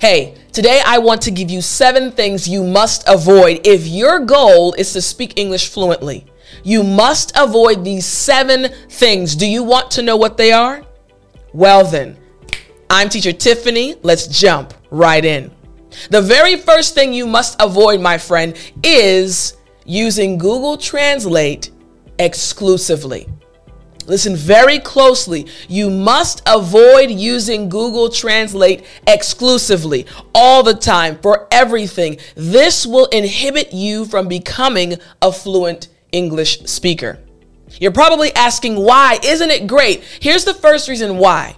Hey, today I want to give you seven things you must avoid if your goal is to speak English fluently. You must avoid these seven things. Do you want to know what they are? Well, then, I'm teacher Tiffani. Let's jump right in. The very first thing you must avoid, my friend, is using Google Translate exclusively. Listen very closely. You must avoid using Google Translate exclusively all the time for everything. This will inhibit you from becoming a fluent English speaker. You're probably asking why. Isn't it great? Here's the first reason why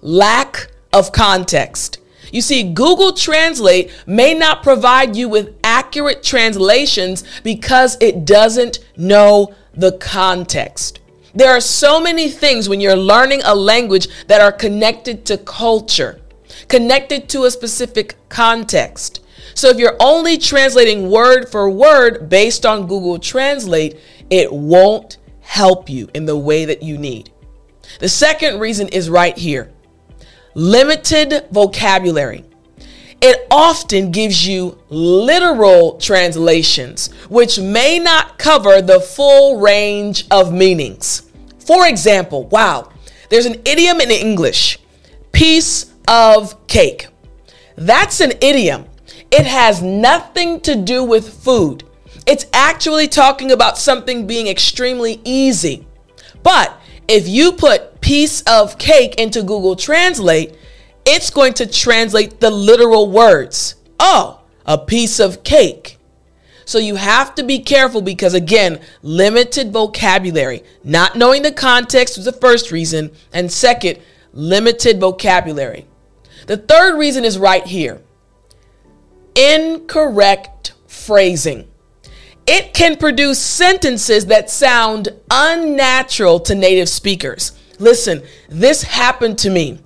lack of context. You see, Google Translate may not provide you with accurate translations because it doesn't know the context. There are so many things when you're learning a language that are connected to culture, connected to a specific context. So if you're only translating word for word based on Google Translate, it won't help you in the way that you need. The second reason is right here limited vocabulary. It often gives you literal translations, which may not cover the full range of meanings. For example, wow, there's an idiom in English piece of cake. That's an idiom. It has nothing to do with food. It's actually talking about something being extremely easy. But if you put piece of cake into Google Translate, it's going to translate the literal words. Oh, a piece of cake. So you have to be careful because, again, limited vocabulary. Not knowing the context was the first reason. And second, limited vocabulary. The third reason is right here incorrect phrasing. It can produce sentences that sound unnatural to native speakers. Listen, this happened to me.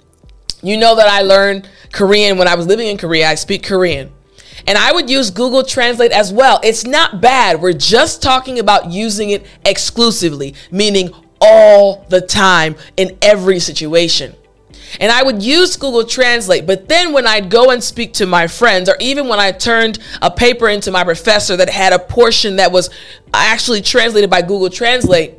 You know that I learned Korean when I was living in Korea. I speak Korean. And I would use Google Translate as well. It's not bad. We're just talking about using it exclusively, meaning all the time in every situation. And I would use Google Translate, but then when I'd go and speak to my friends, or even when I turned a paper into my professor that had a portion that was actually translated by Google Translate,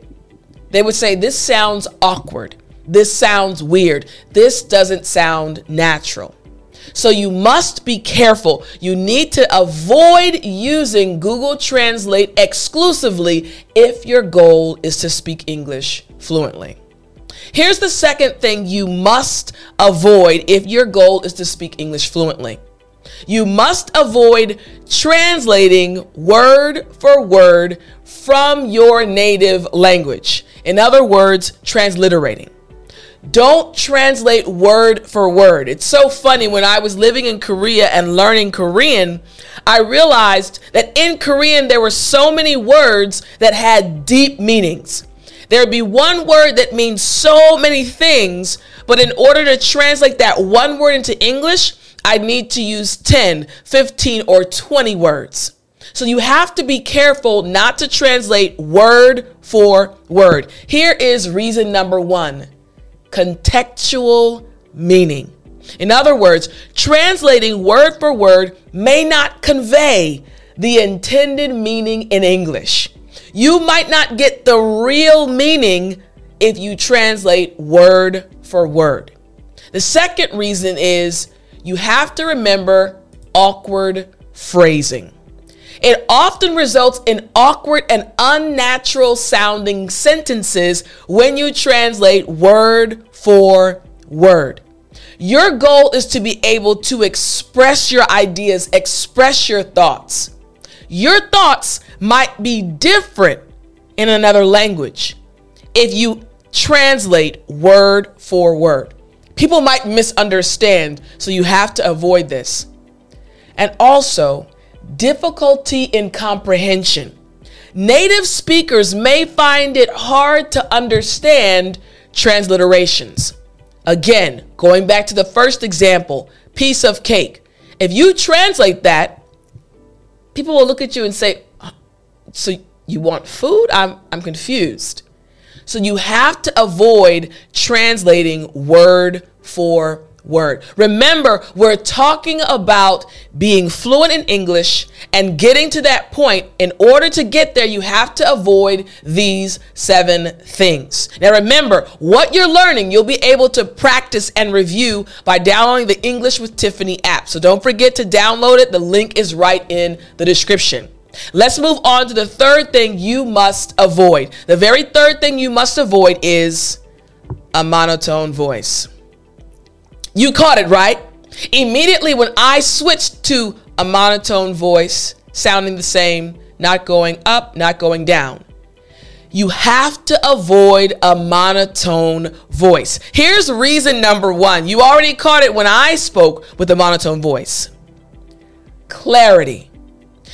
they would say, This sounds awkward. This sounds weird. This doesn't sound natural. So you must be careful. You need to avoid using Google Translate exclusively if your goal is to speak English fluently. Here's the second thing you must avoid if your goal is to speak English fluently. You must avoid translating word for word from your native language. In other words, transliterating. Don't translate word for word. It's so funny when I was living in Korea and learning Korean, I realized that in Korean there were so many words that had deep meanings. There'd be one word that means so many things, but in order to translate that one word into English, I need to use 10, 15, or 20 words. So you have to be careful not to translate word for word. Here is reason number one contextual meaning. In other words, translating word for word may not convey the intended meaning in English. You might not get the real meaning if you translate word for word. The second reason is you have to remember awkward phrasing. It often results in awkward and unnatural sounding sentences when you translate word for word. Your goal is to be able to express your ideas, express your thoughts. Your thoughts might be different in another language if you translate word for word. People might misunderstand, so you have to avoid this. And also, difficulty in comprehension. Native speakers may find it hard to understand transliterations. Again, going back to the first example, piece of cake. If you translate that, people will look at you and say, uh, So you want food? I'm, I'm confused. So you have to avoid translating word for word. Remember, we're talking about being fluent in English and getting to that point. In order to get there, you have to avoid these seven things. Now, remember, what you're learning, you'll be able to practice and review by downloading the English with Tiffani app. So don't forget to download it. The link is right in the description. Let's move on to the third thing you must avoid. The very third thing you must avoid is a monotone voice. You caught it, right? Immediately when I switched to a monotone voice, sounding the same, not going up, not going down. You have to avoid a monotone voice. Here's reason number one. You already caught it when I spoke with a monotone voice clarity.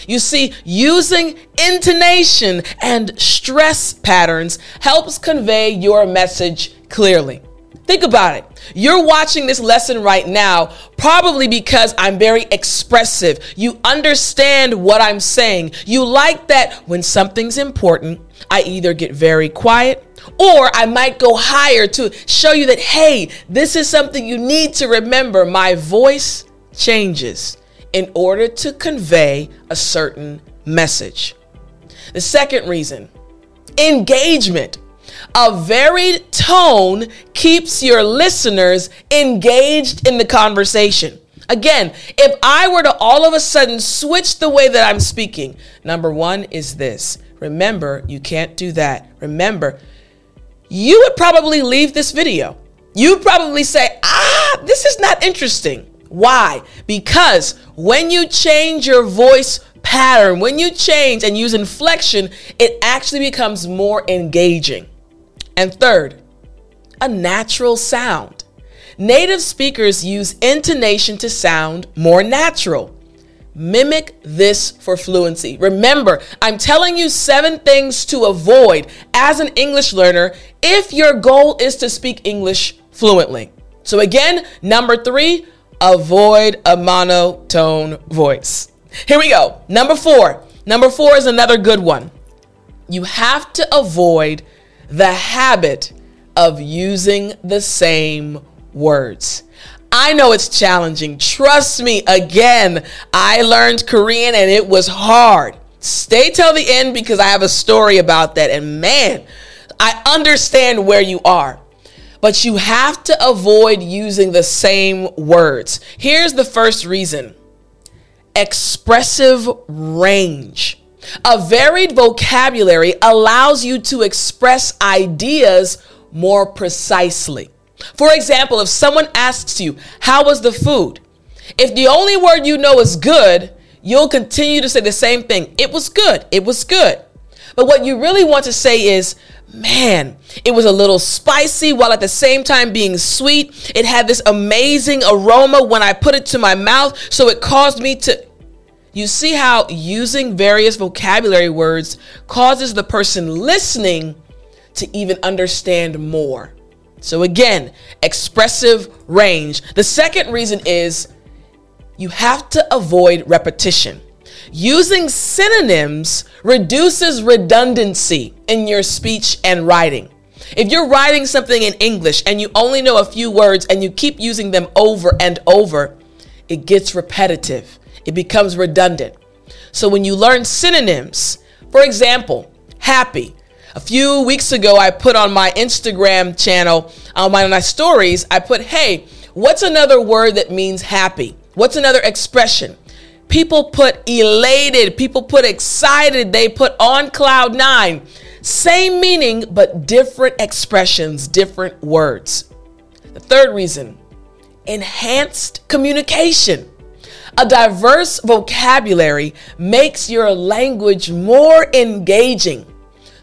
You see, using intonation and stress patterns helps convey your message clearly. Think about it. You're watching this lesson right now probably because I'm very expressive. You understand what I'm saying. You like that when something's important, I either get very quiet or I might go higher to show you that, hey, this is something you need to remember. My voice changes in order to convey a certain message. The second reason engagement. A varied tone keeps your listeners engaged in the conversation. Again, if I were to all of a sudden switch the way that I'm speaking, number one is this. Remember, you can't do that. Remember, you would probably leave this video. You'd probably say, ah, this is not interesting. Why? Because when you change your voice pattern, when you change and use inflection, it actually becomes more engaging. And third, a natural sound. Native speakers use intonation to sound more natural. Mimic this for fluency. Remember, I'm telling you seven things to avoid as an English learner if your goal is to speak English fluently. So, again, number three, avoid a monotone voice. Here we go. Number four. Number four is another good one. You have to avoid the habit of using the same words. I know it's challenging. Trust me, again, I learned Korean and it was hard. Stay till the end because I have a story about that. And man, I understand where you are. But you have to avoid using the same words. Here's the first reason expressive range. A varied vocabulary allows you to express ideas more precisely. For example, if someone asks you, How was the food? If the only word you know is good, you'll continue to say the same thing. It was good. It was good. But what you really want to say is, Man, it was a little spicy while at the same time being sweet. It had this amazing aroma when I put it to my mouth, so it caused me to you see how using various vocabulary words causes the person listening to even understand more. So, again, expressive range. The second reason is you have to avoid repetition. Using synonyms reduces redundancy in your speech and writing. If you're writing something in English and you only know a few words and you keep using them over and over, it gets repetitive it becomes redundant. So when you learn synonyms, for example, happy. A few weeks ago, I put on my Instagram channel, on my, my stories, I put, hey, what's another word that means happy? What's another expression? People put elated, people put excited, they put on cloud nine. Same meaning, but different expressions, different words. The third reason enhanced communication. A diverse vocabulary makes your language more engaging.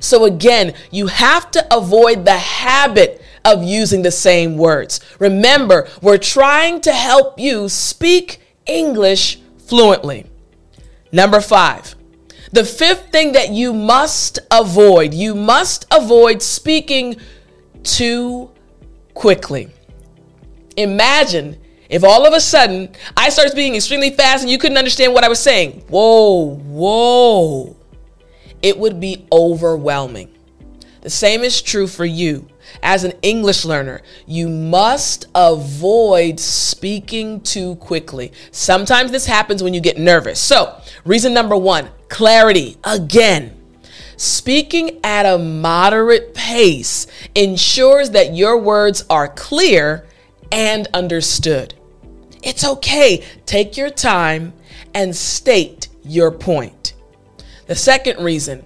So, again, you have to avoid the habit of using the same words. Remember, we're trying to help you speak English fluently. Number five, the fifth thing that you must avoid you must avoid speaking too quickly. Imagine if all of a sudden I start speaking extremely fast and you couldn't understand what I was saying, whoa, whoa, it would be overwhelming. The same is true for you. as an English learner, you must avoid speaking too quickly. Sometimes this happens when you get nervous. So, reason number one clarity. Again, speaking at a moderate pace ensures that your words are clear and understood. It's okay. Take your time and state your point. The second reason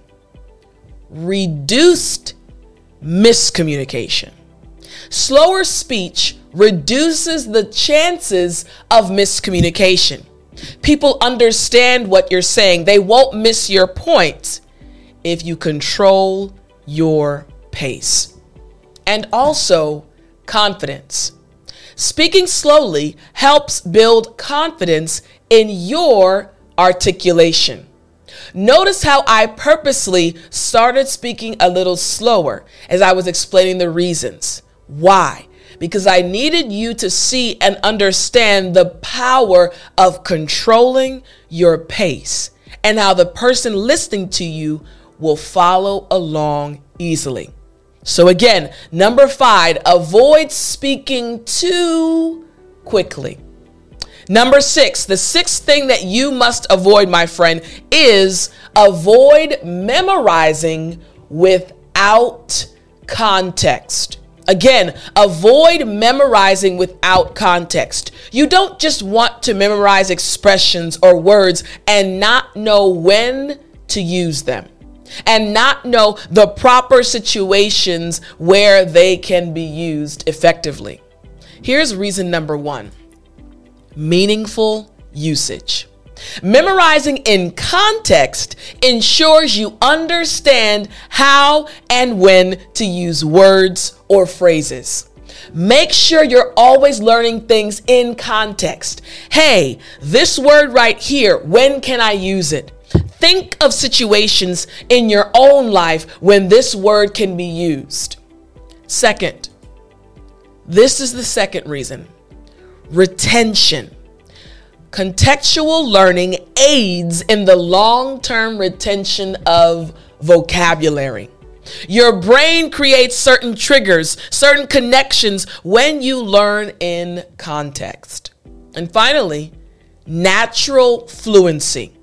reduced miscommunication. Slower speech reduces the chances of miscommunication. People understand what you're saying, they won't miss your point if you control your pace. And also, confidence. Speaking slowly helps build confidence in your articulation. Notice how I purposely started speaking a little slower as I was explaining the reasons. Why? Because I needed you to see and understand the power of controlling your pace and how the person listening to you will follow along easily. So, again, number five, avoid speaking too quickly. Number six, the sixth thing that you must avoid, my friend, is avoid memorizing without context. Again, avoid memorizing without context. You don't just want to memorize expressions or words and not know when to use them and not know the proper situations where they can be used effectively. Here's reason number one meaningful usage. Memorizing in context ensures you understand how and when to use words or phrases. Make sure you're always learning things in context. Hey, this word right here, when can I use it? Think of situations in your own life when this word can be used. Second, this is the second reason retention. Contextual learning aids in the long term retention of vocabulary. Your brain creates certain triggers, certain connections when you learn in context. And finally, natural fluency.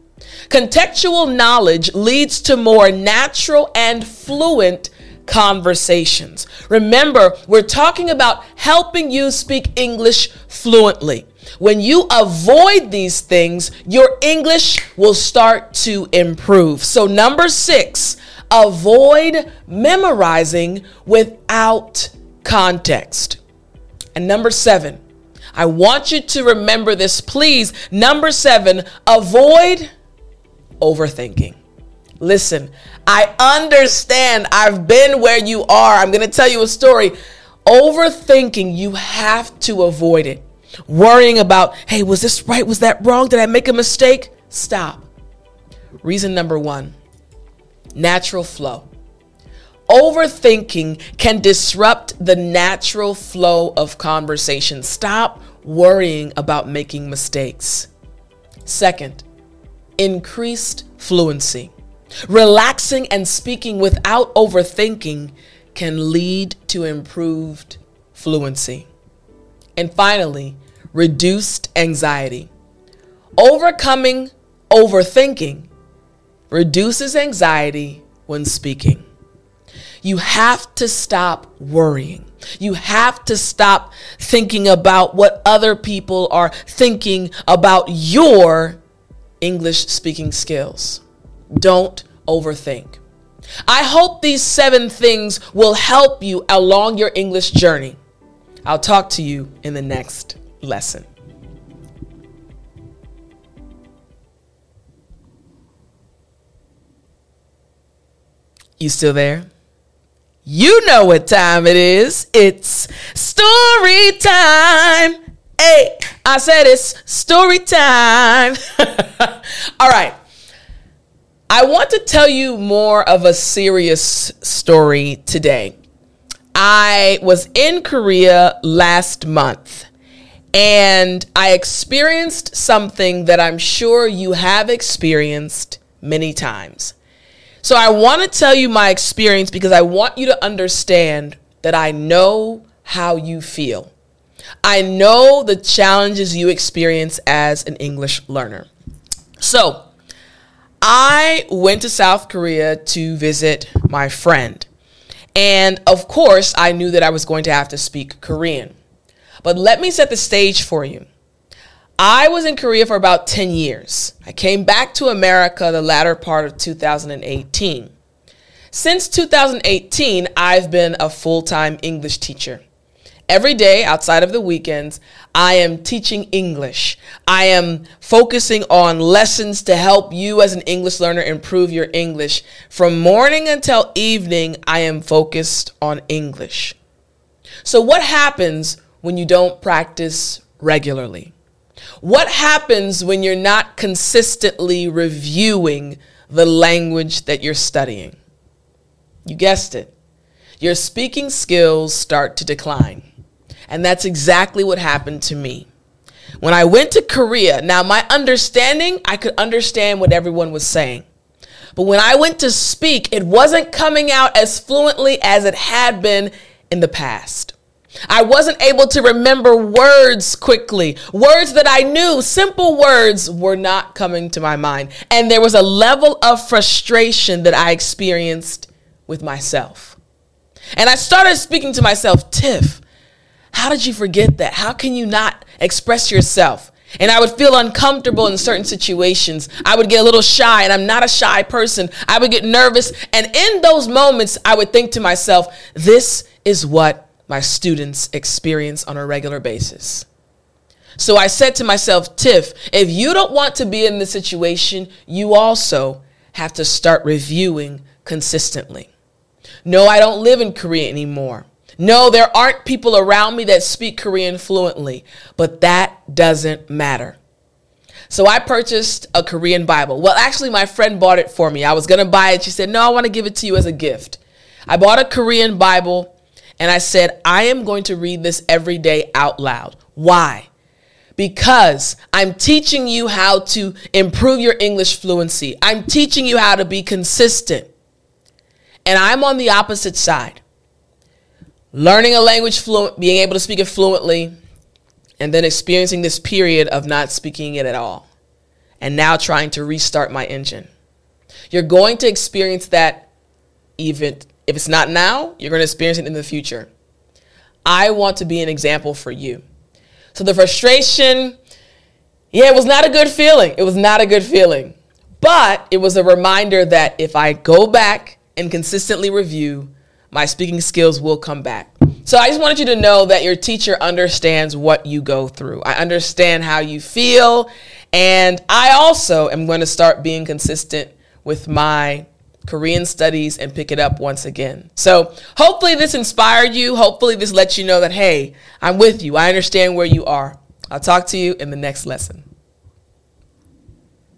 Contextual knowledge leads to more natural and fluent conversations. Remember, we're talking about helping you speak English fluently. When you avoid these things, your English will start to improve. So, number six, avoid memorizing without context. And number seven, I want you to remember this, please. Number seven, avoid overthinking. Listen, I understand. I've been where you are. I'm going to tell you a story. Overthinking, you have to avoid it. Worrying about, hey, was this right? Was that wrong? Did I make a mistake? Stop. Reason number one natural flow. Overthinking can disrupt the natural flow of conversation. Stop worrying about making mistakes. Second, increased fluency. Relaxing and speaking without overthinking can lead to improved fluency. And finally, reduced anxiety. Overcoming overthinking reduces anxiety when speaking. You have to stop worrying. You have to stop thinking about what other people are thinking about your English speaking skills. Don't overthink. I hope these seven things will help you along your English journey. I'll talk to you in the next lesson. You still there? You know what time it is. It's story time. Hey, I said it's story time. All right. I want to tell you more of a serious story today. I was in Korea last month and I experienced something that I'm sure you have experienced many times. So I want to tell you my experience because I want you to understand that I know how you feel. I know the challenges you experience as an English learner. So, I went to South Korea to visit my friend. And of course, I knew that I was going to have to speak Korean. But let me set the stage for you. I was in Korea for about 10 years. I came back to America the latter part of 2018. Since 2018, I've been a full time English teacher. Every day outside of the weekends, I am teaching English. I am focusing on lessons to help you as an English learner improve your English. From morning until evening, I am focused on English. So, what happens when you don't practice regularly? What happens when you're not consistently reviewing the language that you're studying? You guessed it. Your speaking skills start to decline. And that's exactly what happened to me. When I went to Korea, now my understanding, I could understand what everyone was saying. But when I went to speak, it wasn't coming out as fluently as it had been in the past. I wasn't able to remember words quickly. Words that I knew, simple words, were not coming to my mind. And there was a level of frustration that I experienced with myself. And I started speaking to myself, Tiff, how did you forget that? How can you not express yourself? And I would feel uncomfortable in certain situations. I would get a little shy, and I'm not a shy person. I would get nervous. And in those moments, I would think to myself, this is what my students experience on a regular basis. So I said to myself, Tiff, if you don't want to be in this situation, you also have to start reviewing consistently. No, I don't live in Korea anymore. No, there aren't people around me that speak Korean fluently, but that doesn't matter. So I purchased a Korean Bible. Well, actually, my friend bought it for me. I was going to buy it. She said, No, I want to give it to you as a gift. I bought a Korean Bible and I said, I am going to read this every day out loud. Why? Because I'm teaching you how to improve your English fluency. I'm teaching you how to be consistent. And I'm on the opposite side learning a language fluent, being able to speak it fluently, and then experiencing this period of not speaking it at all. And now trying to restart my engine. You're going to experience that even if it's not now, you're going to experience it in the future. I want to be an example for you. So the frustration, yeah, it was not a good feeling. It was not a good feeling. But it was a reminder that if I go back and consistently review, my speaking skills will come back. So I just wanted you to know that your teacher understands what you go through. I understand how you feel. And I also am going to start being consistent with my Korean studies and pick it up once again. So hopefully this inspired you. Hopefully this lets you know that, hey, I'm with you. I understand where you are. I'll talk to you in the next lesson.